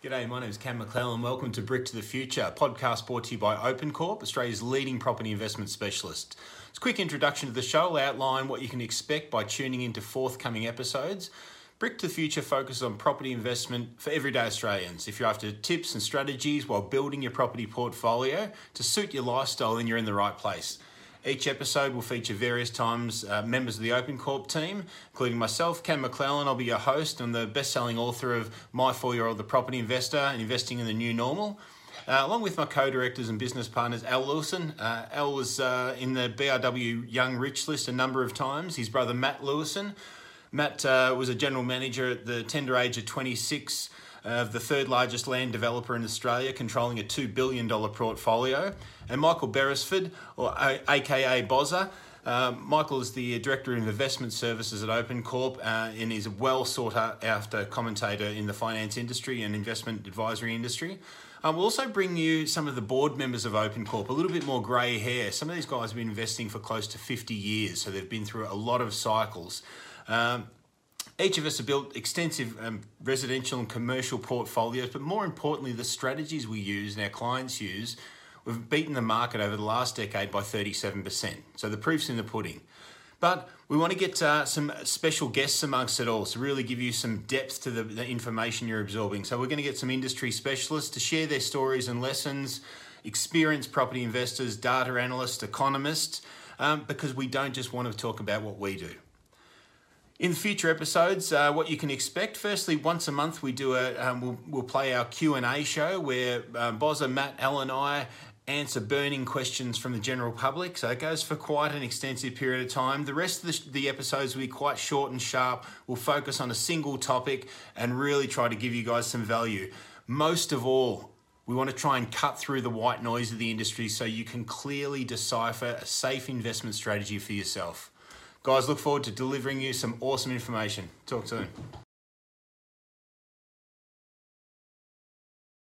G'day, my name is Cam McLellan. Welcome to Brick to the Future, a podcast brought to you by OpenCorp, Australia's leading property investment specialist. It's a quick introduction to the show. I'll outline what you can expect by tuning into forthcoming episodes. Brick to the Future focuses on property investment for everyday Australians. If you're after tips and strategies while building your property portfolio to suit your lifestyle, then you're in the right place. Each episode will feature various times uh, members of the OpenCorp team, including myself, Cam McLellan. I'll be your host and the best-selling author of My Four-Year-Old The Property Investor and Investing in the New Normal. Uh, along with my co-directors and business partners, Al Lewison. Uh, Al was uh, in the BRW Young Rich list a number of times. His brother Matt Lewison. Matt uh, was a general manager at the tender age of 26 of the third largest land developer in Australia, controlling a $2 billion portfolio. And Michael Beresford, or AKA Bozza, uh, Michael is the Director of Investment Services at OpenCorp uh, and is a well sought after commentator in the finance industry and investment advisory industry. Um, we'll also bring you some of the board members of OpenCorp, a little bit more grey hair. Some of these guys have been investing for close to 50 years, so they've been through a lot of cycles. Um, each of us have built extensive um, residential and commercial portfolios, but more importantly, the strategies we use and our clients use, we've beaten the market over the last decade by 37%. So the proof's in the pudding. But we want to get uh, some special guests amongst it all to really give you some depth to the, the information you're absorbing. So we're going to get some industry specialists to share their stories and lessons, experienced property investors, data analysts, economists, um, because we don't just want to talk about what we do. In future episodes, uh, what you can expect. Firstly, once a month we do a um, we'll, we'll play our Q and A show where um, Bozza, Matt, Al, and I answer burning questions from the general public. So it goes for quite an extensive period of time. The rest of the, the episodes will be quite short and sharp. We'll focus on a single topic and really try to give you guys some value. Most of all, we want to try and cut through the white noise of the industry so you can clearly decipher a safe investment strategy for yourself. Guys, look forward to delivering you some awesome information. Talk soon.